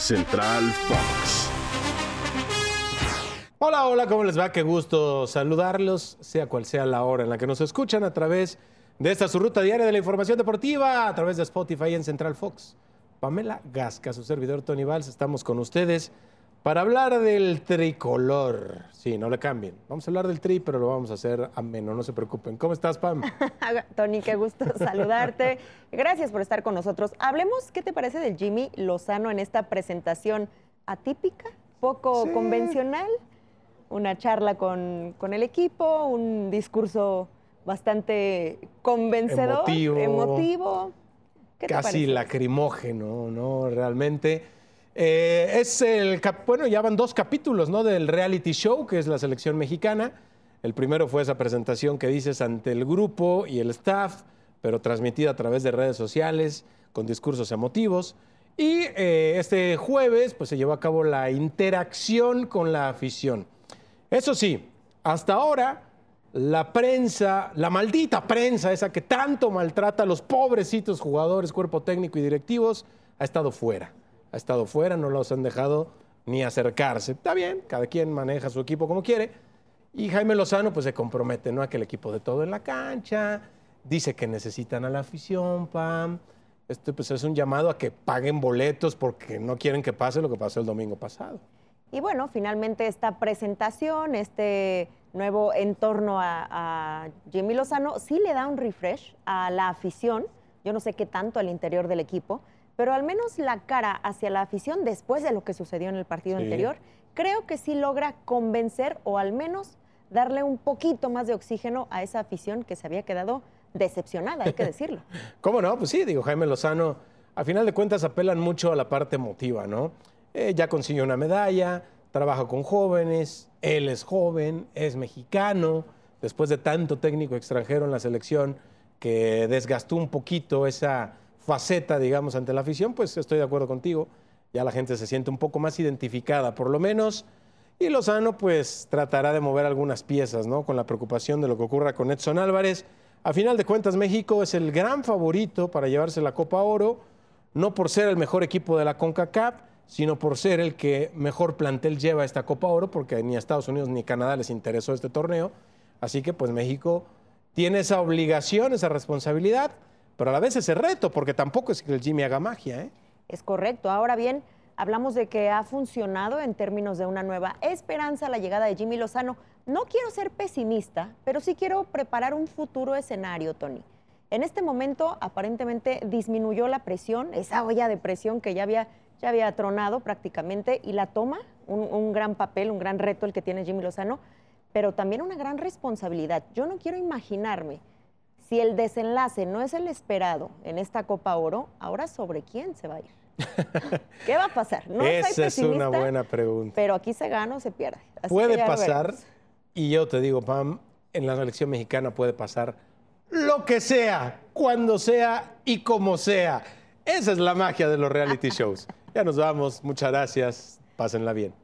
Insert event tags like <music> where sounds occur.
Central Fox. Hola, hola, ¿cómo les va? Qué gusto saludarlos, sea cual sea la hora en la que nos escuchan a través de esta su ruta diaria de la información deportiva, a través de Spotify en Central Fox. Pamela Gasca, su servidor Tony Valls, estamos con ustedes para hablar del tricolor. Sí, no le cambien. Vamos a hablar del tri, pero lo vamos a hacer ameno, no se preocupen. ¿Cómo estás, Pam? <laughs> Tony, qué gusto <laughs> saludarte. Gracias por estar con nosotros. Hablemos, ¿qué te parece del Jimmy Lozano en esta presentación atípica, poco Sí. convencional? Una charla con, con el equipo, un discurso bastante convencedor, Emotivo. emotivo. ¿Qué te Casi parece? lacrimógeno, ¿no? Realmente. Eh, es el, bueno, ya van dos capítulos, ¿no? Del reality show, que es la selección mexicana. El primero fue esa presentación que dices ante el grupo y el staff, pero transmitida a través de redes sociales, con discursos emotivos. Y eh, este jueves, pues se llevó a cabo la interacción con la afición. Eso sí, hasta ahora la prensa, la maldita prensa, esa que tanto maltrata a los pobrecitos jugadores, cuerpo técnico y directivos, ha estado fuera. Ha estado fuera, no los han dejado ni acercarse. Está bien, cada quien maneja su equipo como quiere. Y Jaime Lozano pues se compromete, ¿no? A que el equipo de todo en la cancha, dice que necesitan a la afición, Pam. Esto pues es un llamado a que paguen boletos porque no quieren que pase lo que pasó el domingo pasado. Y bueno, finalmente esta presentación, este nuevo entorno a, a Jimmy Lozano, sí le da un refresh a la afición. Yo no sé qué tanto al interior del equipo, pero al menos la cara hacia la afición después de lo que sucedió en el partido Sí. anterior, creo que sí logra convencer o al menos darle un poquito más de oxígeno a esa afición que se había quedado decepcionada, hay que <laughs> decirlo. ¿Cómo no? Pues sí, digo, Jaime Lozano, a final de cuentas apelan mucho a la parte emotiva, ¿no? Eh, ya consiguió una medalla, trabaja con jóvenes, él es joven, es mexicano, después de tanto técnico extranjero en la selección que desgastó un poquito esa faceta, digamos, ante la afición, pues estoy de acuerdo contigo, ya la gente se siente un poco más identificada, por lo menos. Y Lozano pues tratará de mover algunas piezas, ¿no? Con la preocupación de lo que ocurra con Edson Álvarez. A final de cuentas, México es el gran favorito para llevarse la Copa Oro, no por ser el mejor equipo de la CONCACAF, sino por ser el que mejor plantel lleva esta Copa Oro, porque ni a Estados Unidos ni Canadá les interesó este torneo. Así que pues México tiene esa obligación, esa responsabilidad, pero a la vez ese reto, porque tampoco es que el Jimmy haga magia, ¿eh? Es correcto. Ahora bien, hablamos de que ha funcionado en términos de una nueva esperanza la llegada de Jimmy Lozano. No quiero ser pesimista, pero sí quiero preparar un futuro escenario, Tony. En este momento, aparentemente disminuyó la presión, esa olla de presión que ya había, ya había tronado prácticamente, y la toma, un, un gran papel, un gran reto el que tiene Jimmy Lozano, pero también una gran responsabilidad. Yo no quiero imaginarme si el desenlace no es el esperado en esta Copa Oro, ahora sobre quién se va a ir. <laughs> ¿Qué va a pasar? No Esa es una buena pregunta. pero aquí se gana o se pierde. Así puede pasar, veremos. y yo te digo, Pam, en la selección mexicana puede pasar lo que sea, cuando sea y como sea. Esa es la magia de los reality <laughs> shows. Ya nos vamos, muchas gracias, pásenla bien.